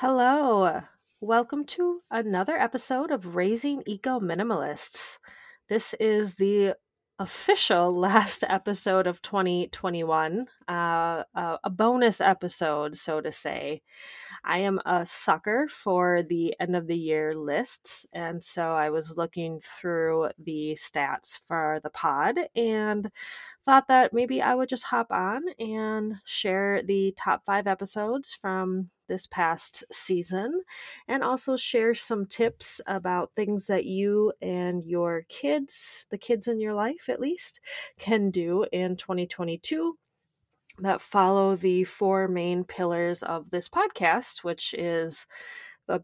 Hello. Welcome to another episode of Raising Eco Minimalists. This is the official last episode of 2021, uh, a bonus episode, so to say. I am a sucker for the end of the year lists, and so I was looking through the stats for the pod and thought that maybe I would just hop on and share the top five episodes from this past season and also share some tips about things that you and your kids, the kids in your life at least, can do in 2022 that follow the four main pillars of this podcast, which is the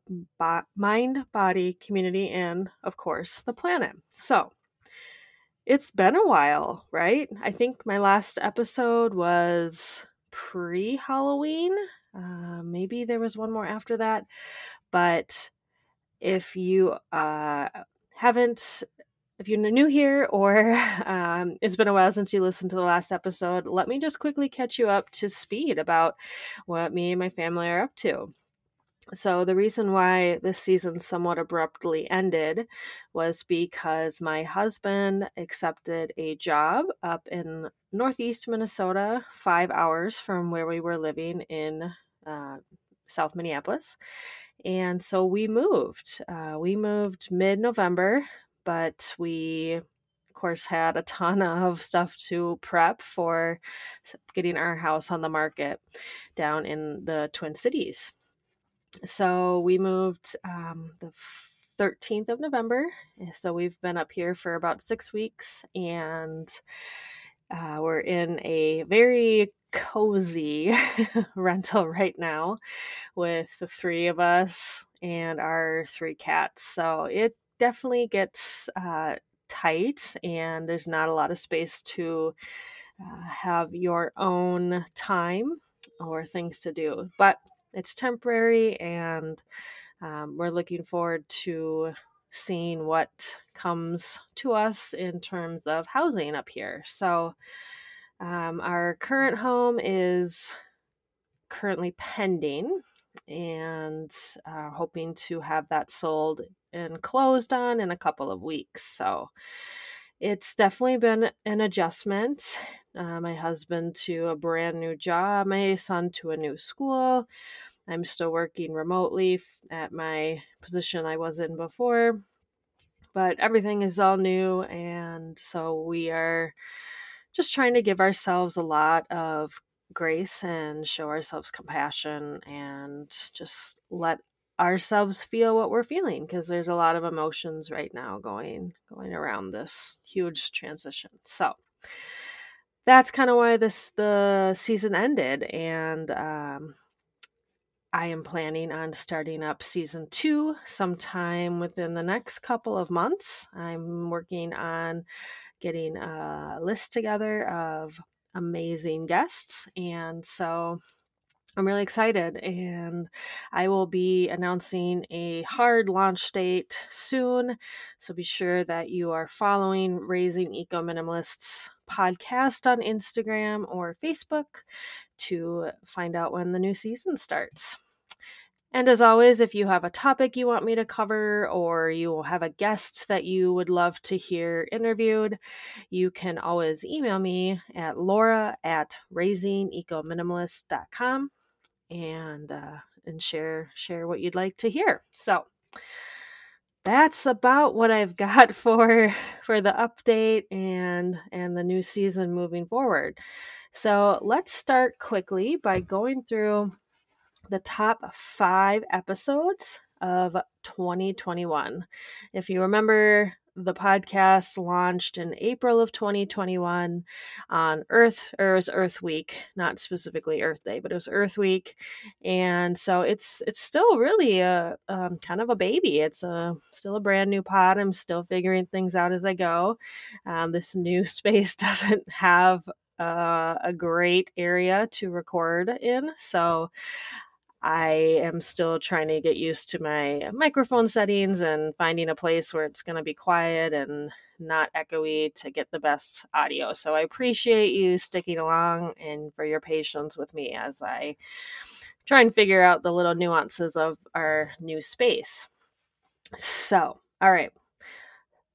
mind, body, community, and of course, the planet. So, it's been a while, right? I think my last episode was pre Halloween. Uh, maybe there was one more after that. But if you uh, haven't, if you're new here or um, it's been a while since you listened to the last episode, let me just quickly catch you up to speed about what me and my family are up to. So, the reason why this season somewhat abruptly ended was because my husband accepted a job up in northeast Minnesota, five hours from where we were living in uh, South Minneapolis. And so we moved. Uh, we moved mid November, but we, of course, had a ton of stuff to prep for getting our house on the market down in the Twin Cities so we moved um, the 13th of November. So we've been up here for about six weeks and uh, we're in a very cozy rental right now with the three of us and our three cats. So it definitely gets uh, tight and there's not a lot of space to uh, have your own time or things to do. But it's temporary and um, we're looking forward to seeing what comes to us in terms of housing up here. So, um, our current home is currently pending and uh, hoping to have that sold and closed on in a couple of weeks. So, it's definitely been an adjustment. Uh, my husband to a brand new job, my son to a new school. I'm still working remotely at my position I was in before, but everything is all new. And so we are just trying to give ourselves a lot of grace and show ourselves compassion and just let ourselves feel what we're feeling because there's a lot of emotions right now going going around this huge transition. So that's kind of why this the season ended and um, I am planning on starting up season two sometime within the next couple of months. I'm working on getting a list together of amazing guests. And so I'm really excited, and I will be announcing a hard launch date soon. So be sure that you are following Raising Eco Minimalists podcast on Instagram or Facebook to find out when the new season starts. And as always, if you have a topic you want me to cover or you have a guest that you would love to hear interviewed, you can always email me at laura at raisingecominimalist.com and uh, and share share what you'd like to hear. So that's about what I've got for for the update and and the new season moving forward. So let's start quickly by going through the top five episodes of 2021. If you remember, the podcast launched in April of 2021 on Earth, or it was Earth Week, not specifically Earth Day, but it was Earth Week, and so it's it's still really a um, kind of a baby. It's a still a brand new pod. I'm still figuring things out as I go. Um, this new space doesn't have uh, a great area to record in, so I am still trying to get used to my microphone settings and finding a place where it's going to be quiet and not echoey to get the best audio. So I appreciate you sticking along and for your patience with me as I try and figure out the little nuances of our new space. So, all right.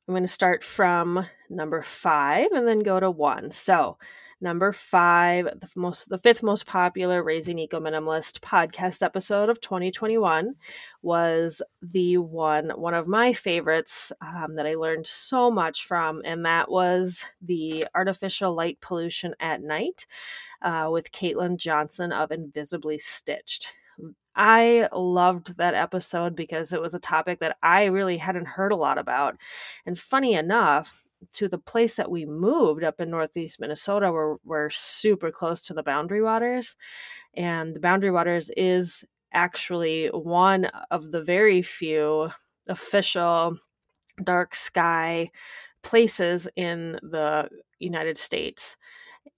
I'm going to start from number five and then go to one. So, number five, the most, the fifth most popular Raising Eco Minimalist podcast episode of 2021 was the one, one of my favorites um, that I learned so much from, and that was the artificial light pollution at night uh, with Caitlin Johnson of Invisibly Stitched. I loved that episode because it was a topic that I really hadn't heard a lot about. And funny enough, to the place that we moved up in northeast Minnesota, we're, we're super close to the Boundary Waters. And the Boundary Waters is actually one of the very few official dark sky places in the United States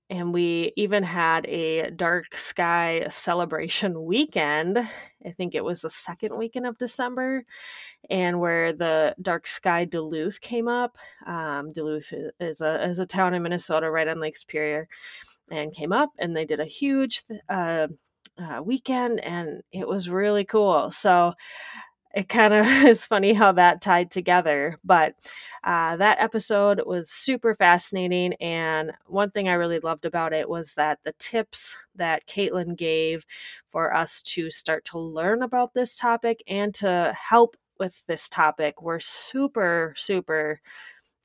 and we even had a dark sky celebration weekend. I think it was the second weekend of December, and where the dark sky Duluth came up. Um, Duluth is a is a town in Minnesota right on Lake Superior, and came up, and they did a huge uh, uh, weekend, and it was really cool. So it kind of is funny how that tied together. But uh, that episode was super fascinating. And one thing I really loved about it was that the tips that Caitlin gave for us to start to learn about this topic and to help with this topic were super, super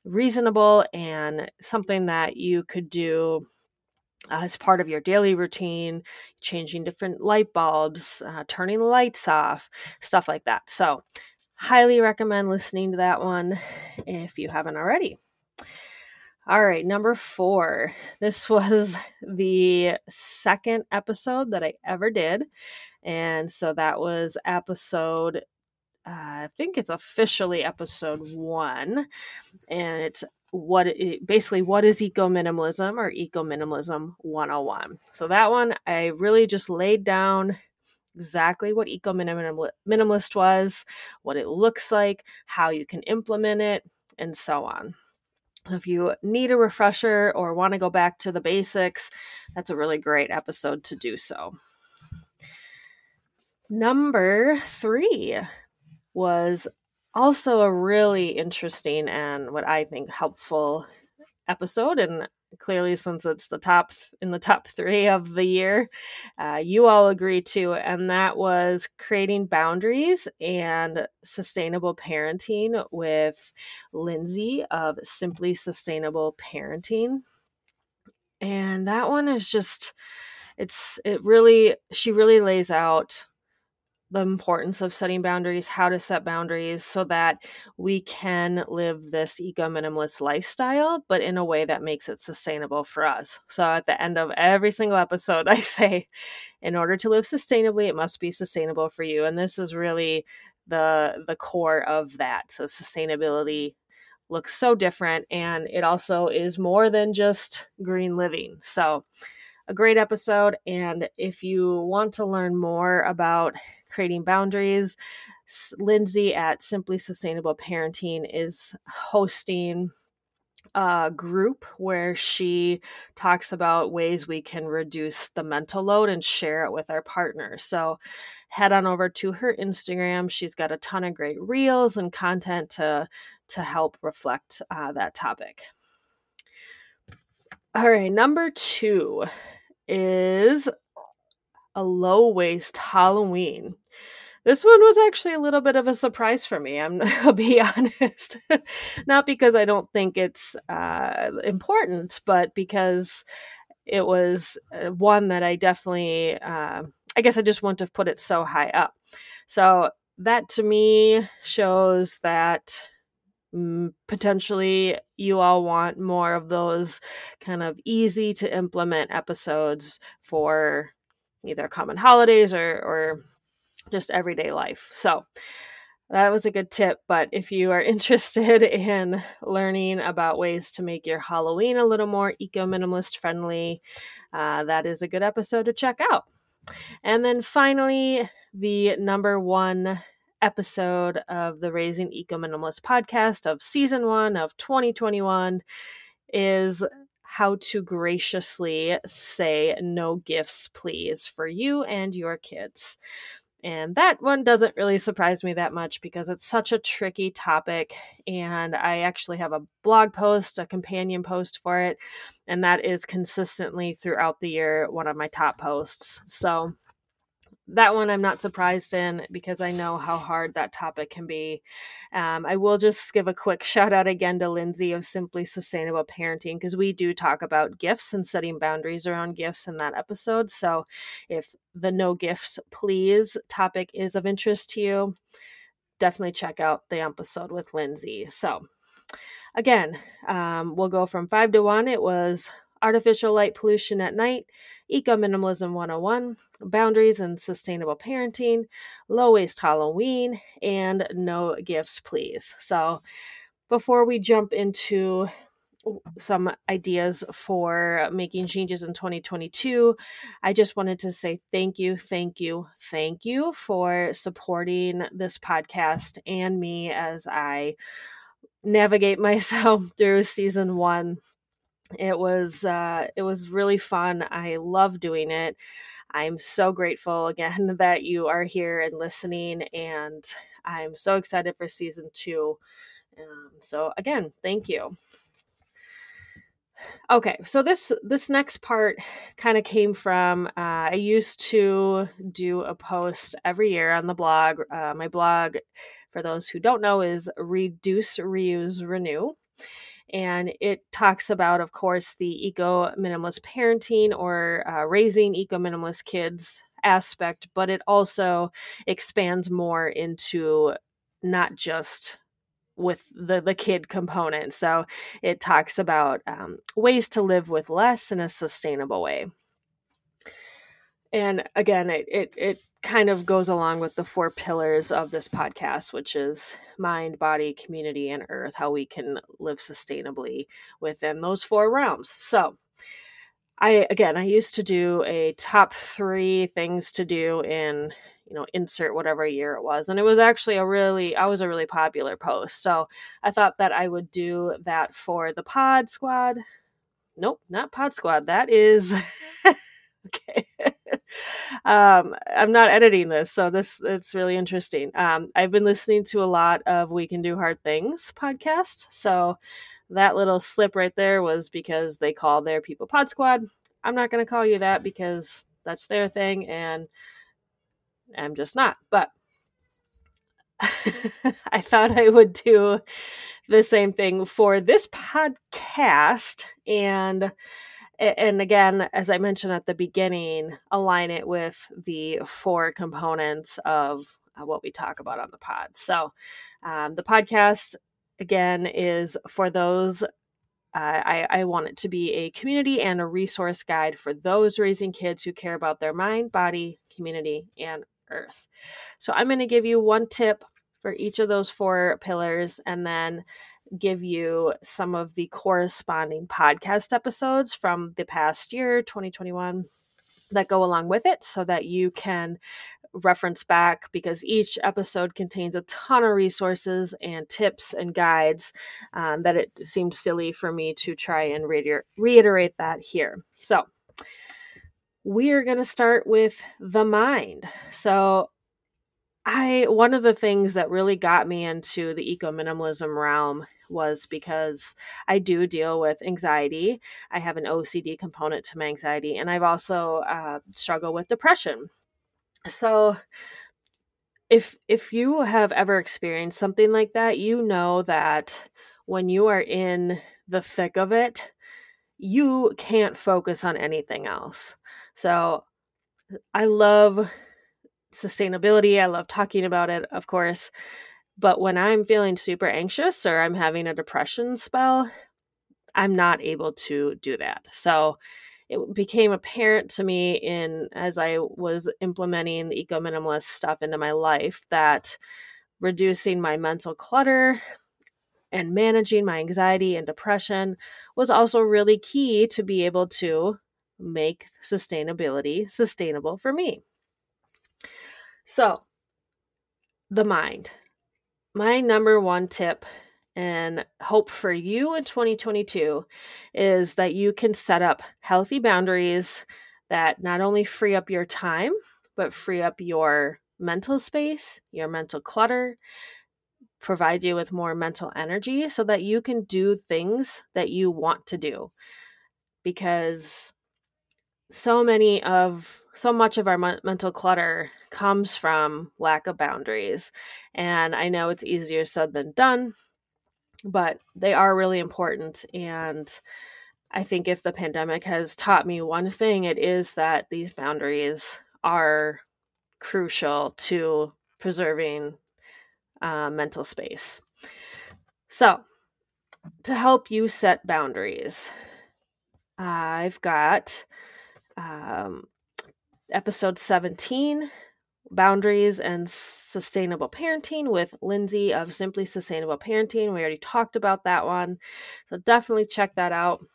reasonable and something that you could do uh, as part of your daily routine, changing different light bulbs, uh, turning lights off, stuff like that. So, highly recommend listening to that one if you haven't already. All right, number four. This was the second episode that I ever did. And so that was episode, uh, I think it's officially episode one. And it's what it, basically what is eco minimalism or eco minimalism 101 so that one i really just laid down exactly what eco minimalist was what it looks like how you can implement it and so on. If you need a refresher or want to go back to the basics that's a really great episode to do so. Number three was also a really interesting and what I think helpful episode. And clearly, since it's the top in the top three of the year, uh, you all agree to, and that was creating boundaries and sustainable parenting with Lindsay of Simply Sustainable Parenting. And that one is just, it's, it really, she really lays out the importance of setting boundaries, how to set boundaries so that we can live this eco minimalist lifestyle, but in a way that makes it sustainable for us. So at the end of every single episode, I say, in order to live sustainably, it must be sustainable for you. And this is really the the core of that. So sustainability looks so different and it also is more than just green living. So a great episode. And if you want to learn more about creating boundaries, Lindsay at Simply Sustainable Parenting is hosting a group where she talks about ways we can reduce the mental load and share it with our partners. So head on over to her Instagram. She's got a ton of great reels and content to to help reflect uh, that topic. All right, number two is a low waste Halloween. This one was actually a little bit of a surprise for me. I'm, I'll be honest, not because I don't think it's uh, important, but because it was uh, one that I definitely, uh, I guess I just wouldn't have put it so high up. So that to me shows that potentially you all want more of those kind of easy to implement episodes for either common holidays or or just everyday life. So that was a good tip. But if you are interested in learning about ways to make your Halloween a little more eco minimalist friendly, uh, that is a good episode to check out. And then finally, the number one episode of the Raising Eco Minimalist podcast of season one of 2021 is how to graciously say no gifts, please, for you and your kids. And that one doesn't really surprise me that much because it's such a tricky topic. And I actually have a blog post, a companion post for it. And that is consistently throughout the year one of my top posts. So that one I'm not surprised in because I know how hard that topic can be. Um, I will just give a quick shout out again to Lindsay of Simply Sustainable Parenting because we do talk about gifts and setting boundaries around gifts in that episode. So if the no gifts please topic is of interest to you, definitely check out the episode with Lindsay. So again, um, we'll go from five to one. It was artificial light pollution at night, eco minimalism 101, boundaries and sustainable parenting, low waste Halloween, and no gifts, please. So, before we jump into some ideas for making changes in 2022. I just wanted to say thank you, thank you, thank you for supporting this podcast and me as I navigate myself through season one it was uh, it was really fun. I love doing it. I'm so grateful again that you are here and listening, and I'm so excited for season two. Um, so again, thank you. Okay, so this this next part kind of came from uh, I used to do a post every year on the blog. Uh, my blog, for those who don't know, is Reduce, Reuse, Renew and it talks about, of course, the eco minimalist parenting or uh, raising eco minimalist kids aspect, but it also expands more into not just with the the kid component. So it talks about um, ways to live with less in a sustainable way and again it, it it kind of goes along with the four pillars of this podcast which is mind body community and earth how we can live sustainably within those four realms. So i again i used to do a top three things to do in you know insert whatever year it was. And it was actually a really i was a really popular post. So i thought that i would do that for the pod squad. Nope not pod squad. That is okay um, I'm not editing this, so this it's really interesting. Um, I've been listening to a lot of We Can Do Hard Things podcast, so that little slip right there was because they call their people Pod Squad. I'm not going to call you that because that's their thing, and I'm just not. But I thought I would do the same thing for this podcast and and again as i mentioned at the beginning align it with the four components of uh, what we talk about on the pod. So um, the podcast again is for those uh, I, I want it to be a community and a resource guide for those raising kids who care about their mind body community and earth. So i'm going to give you one tip for each of those four pillars and then give you some of the corresponding podcast episodes from the past year, 2021, that go along with it so that you can reference back because each episode contains a ton of resources and tips and guides um, that it seemed silly for me to try and reiter- reiterate that here. So, we are going to start with the mind. So, I one of the things that really got me into the eco minimalism realm was because I do deal with anxiety. I have an OCD component to my anxiety, and I've also uh, struggled with depression. So, if if you have ever experienced something like that, you know that when you are in the thick of it, you can't focus on anything else. So, I love sustainability. I love talking about it, of course. But when I'm feeling super anxious or I'm having a depression spell, I'm not able to do that. So it became apparent to me in as I was implementing the eco minimalist stuff into my life that reducing my mental clutter and managing my anxiety and depression was also really key to be able to make sustainability sustainable for me. So, the mind. My number one tip and hope for you in 2022 is that you can set up healthy boundaries that not only free up your time, but free up your mental space, your mental clutter, provide you with more mental energy so that you can do things that you want to do. Because so many of so much of our mental clutter comes from lack of boundaries. And I know it's easier said than done, but they are really important. And I think if the pandemic has taught me one thing, it is that these boundaries are crucial to preserving uh, mental space. So, to help you set boundaries, I've got um, episode 17 Boundaries and Sustainable Parenting with Lindsay of Simply Sustainable Parenting. We already talked about that one. So definitely check that out.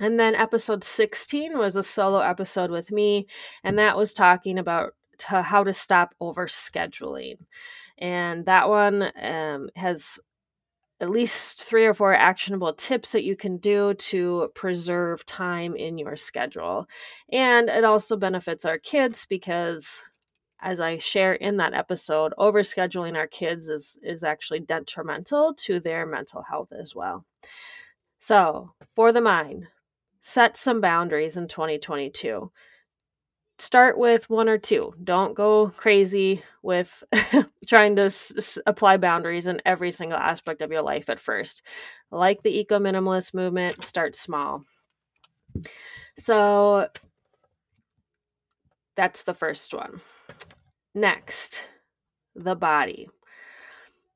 And then episode 16 was a solo episode with me, and that was talking about to how to stop overscheduling. And that one um, has at least three or four actionable tips that you can do to preserve time in your schedule. And it also benefits our kids because as I share in that episode, overscheduling our kids is is actually detrimental to their mental health as well. So, for the mind, set some boundaries in 2022 start with one or two. Don't go crazy with trying to s- apply boundaries in every single aspect of your life at first. Like the eco minimalist movement, start small. So that's the first one. Next, the body.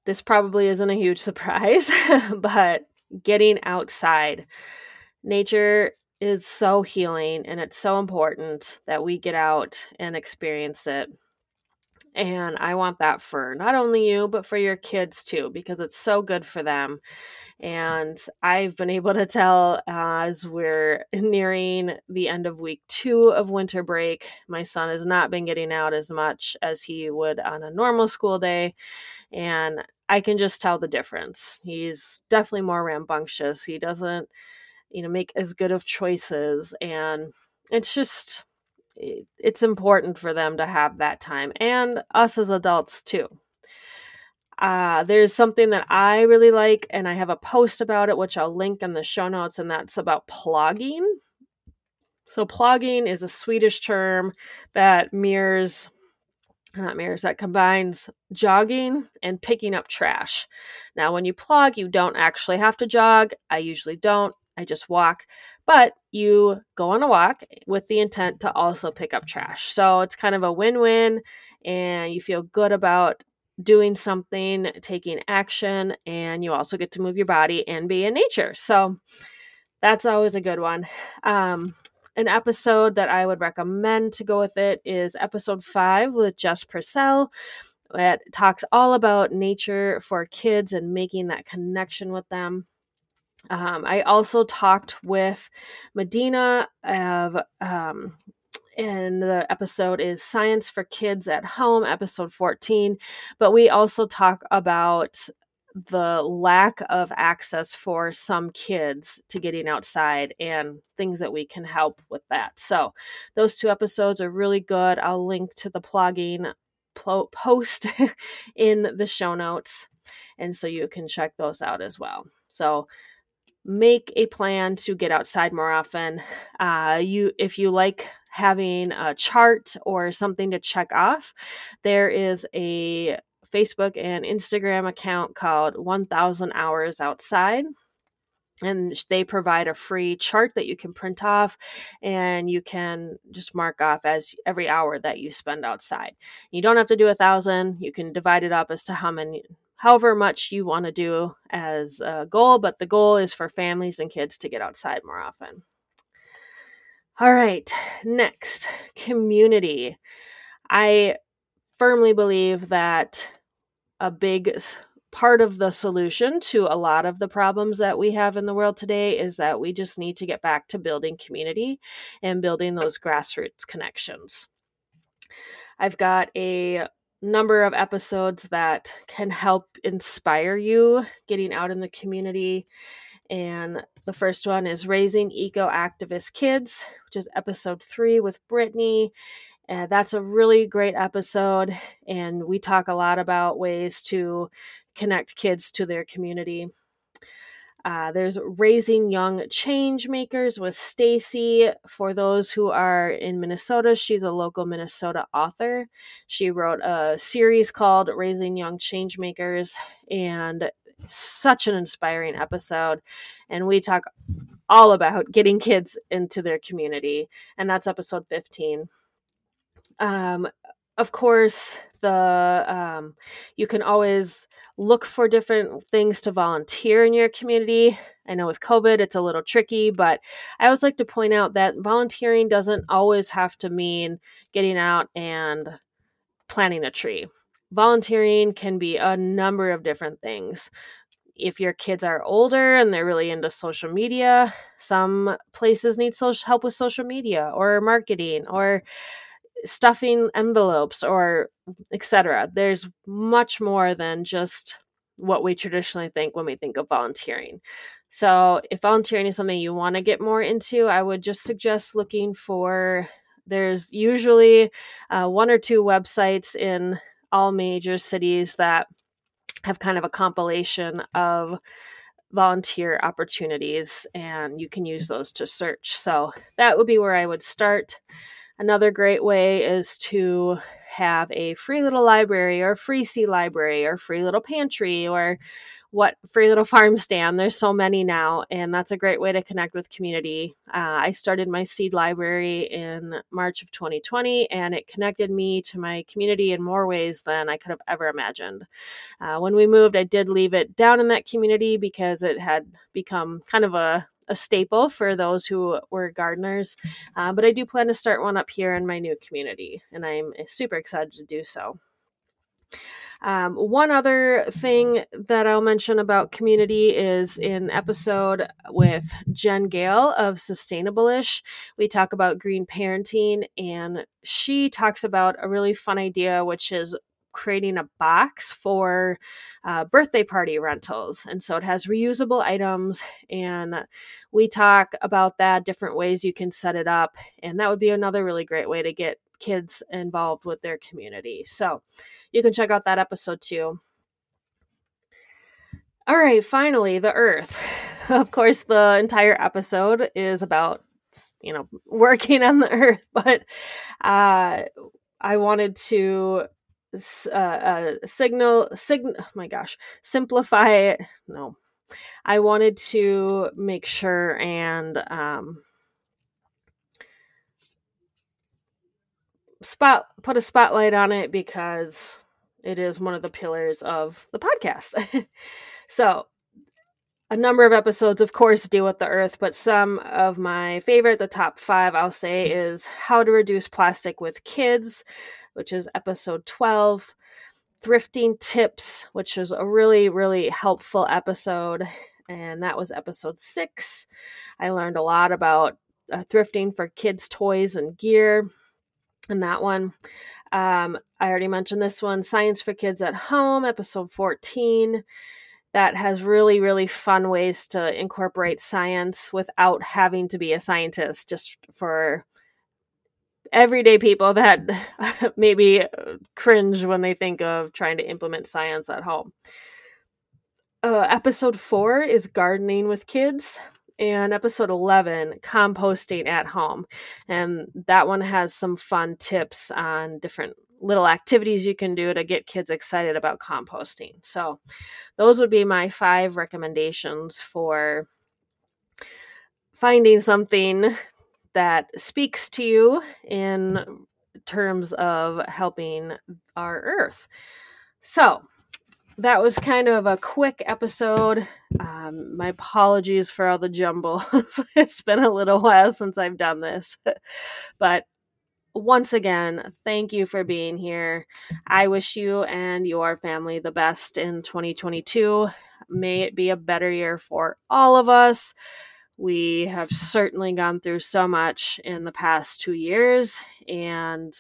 This probably isn't a huge surprise, but getting outside. Nature is so healing and it's so important that we get out and experience it. And I want that for not only you, but for your kids too, because it's so good for them. And I've been able to tell uh, as we're nearing the end of week two of winter break, my son has not been getting out as much as he would on a normal school day. And I can just tell the difference. He's definitely more rambunctious. He doesn't you know make as good of choices and it's just it's important for them to have that time and us as adults too uh, there's something that I really like, and I have a post about it, which I'll link in the show notes, and that's about plogging. So, plogging is a Swedish term that mirrors, not mirrors, that combines jogging and picking up trash. Now, when you plog, you don't actually have to jog. I usually don't. I just walk. But you go on a walk with the intent to also pick up trash. So it's kind of a win win, and you feel good about doing something, taking action, and you also get to move your body and be in nature. So that's always a good one. Um, an episode that I would recommend to go with it is episode five with Jess Purcell. It talks all about nature for kids and making that connection with them. Um, I also talked with Medina of, um, and the episode is Science for Kids at Home, episode 14. But we also talk about the lack of access for some kids to getting outside and things that we can help with that. So, those two episodes are really good. I'll link to the plogging post in the show notes, and so you can check those out as well. So, make a plan to get outside more often. Uh, you, if you like having a chart or something to check off, there is a Facebook and Instagram account called 1000 Hours Outside. And they provide a free chart that you can print off and you can just mark off as every hour that you spend outside. You don't have to do a thousand. You can divide it up as to how many however much you want to do as a goal, but the goal is for families and kids to get outside more often. All right, next, community. I firmly believe that a big part of the solution to a lot of the problems that we have in the world today is that we just need to get back to building community and building those grassroots connections. I've got a number of episodes that can help inspire you getting out in the community. And the first one is Raising Eco Activist Kids, which is episode three with Brittany. Uh, that's a really great episode. And we talk a lot about ways to connect kids to their community. Uh, there's Raising Young Change Makers with Stacy. For those who are in Minnesota, she's a local Minnesota author. She wrote a series called Raising Young Change Makers, and such an inspiring episode. And we talk all about getting kids into their community, and that's episode 15. Um, of course, the um, you can always look for different things to volunteer in your community. I know with COVID it's a little tricky, but I always like to point out that volunteering doesn't always have to mean getting out and planting a tree. Volunteering can be a number of different things. If your kids are older and they're really into social media, some places need social help with social media or marketing or stuffing envelopes or etc. There's much more than just what we traditionally think when we think of volunteering. So, if volunteering is something you want to get more into, I would just suggest looking for there's usually uh, one or two websites in all major cities that have kind of a compilation of volunteer opportunities, and you can use those to search. So, that would be where I would start. Another great way is to have a free little library or free seed library or free little pantry or what free little farm stand. There's so many now and that's a great way to connect with community. Uh, i started my seed library in march of 2020 and it connected me to my community in more ways than i could have ever imagined. Uh, when we moved i did leave it down in that community because it had become kind of a a staple for those who were gardeners. Uh, but I do plan to start one up here in my new community, and I'm super excited to do so. Um, one other thing that I'll mention about community is in episode with Jen Gale of Sustainableish. We talk about green parenting, and she talks about a really fun idea, which is creating a box for uh, birthday party rentals. And so it has reusable items, and we talk about that, different ways you can set it up. And that would be another really great way to get kids involved with their community. So you can check out that episode too. All right, finally, the earth. Of course, the entire episode is about you know working on the earth but uh i wanted to uh, uh, signal signal oh my gosh simplify it no. I wanted to make sure and um spot put a spotlight on it because it is one of the pillars of the podcast. So a number of episodes of course deal with the earth but some of my favorite the top five i'll say is how to reduce plastic with kids which is episode 12. Thrifting Tips, which was a really, really helpful episode. And that was episode six. I learned a lot about uh, thrifting for kids' toys and gear And that one. Um, I already mentioned this one Science for Kids at Home, episode 14. That has really, really fun ways to incorporate science without having to be a scientist, just for everyday people that maybe cringe when they think of trying to implement science at home. Uh, episode four is gardening with kids, and episode 11, composting at home. And that one has some fun tips on different little activities you can do to get kids excited about composting. So, those would be my five recommendations for finding something that speaks to you in terms of helping our earth. So, that was kind of a quick episode. Um, my apologies for all the jumble. it's been a little while since I've done this. but once again, thank you for being here. I wish you and your family the best in 2022. May it be a better year for all of us. We have certainly gone through so much in the past two years, and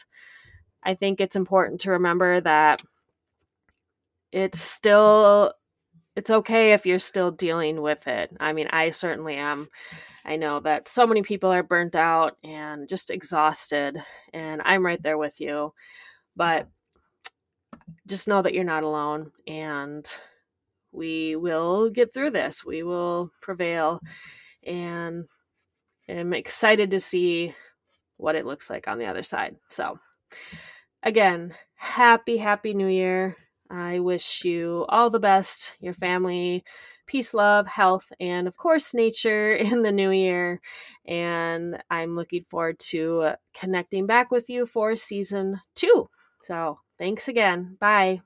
I think it's important to remember that it's still it's okay if you're still dealing with it. I mean, I certainly am. I know that so many people are burnt out and just exhausted, and I'm right there with you. But just know that you're not alone and we will get through this. We will prevail. And I'm excited to see what it looks like on the other side. So, again, happy, happy new year. I wish you all the best, your family, peace, love, health, and of course, nature in the new year. And I'm looking forward to connecting back with you for season two. So, thanks again. Bye.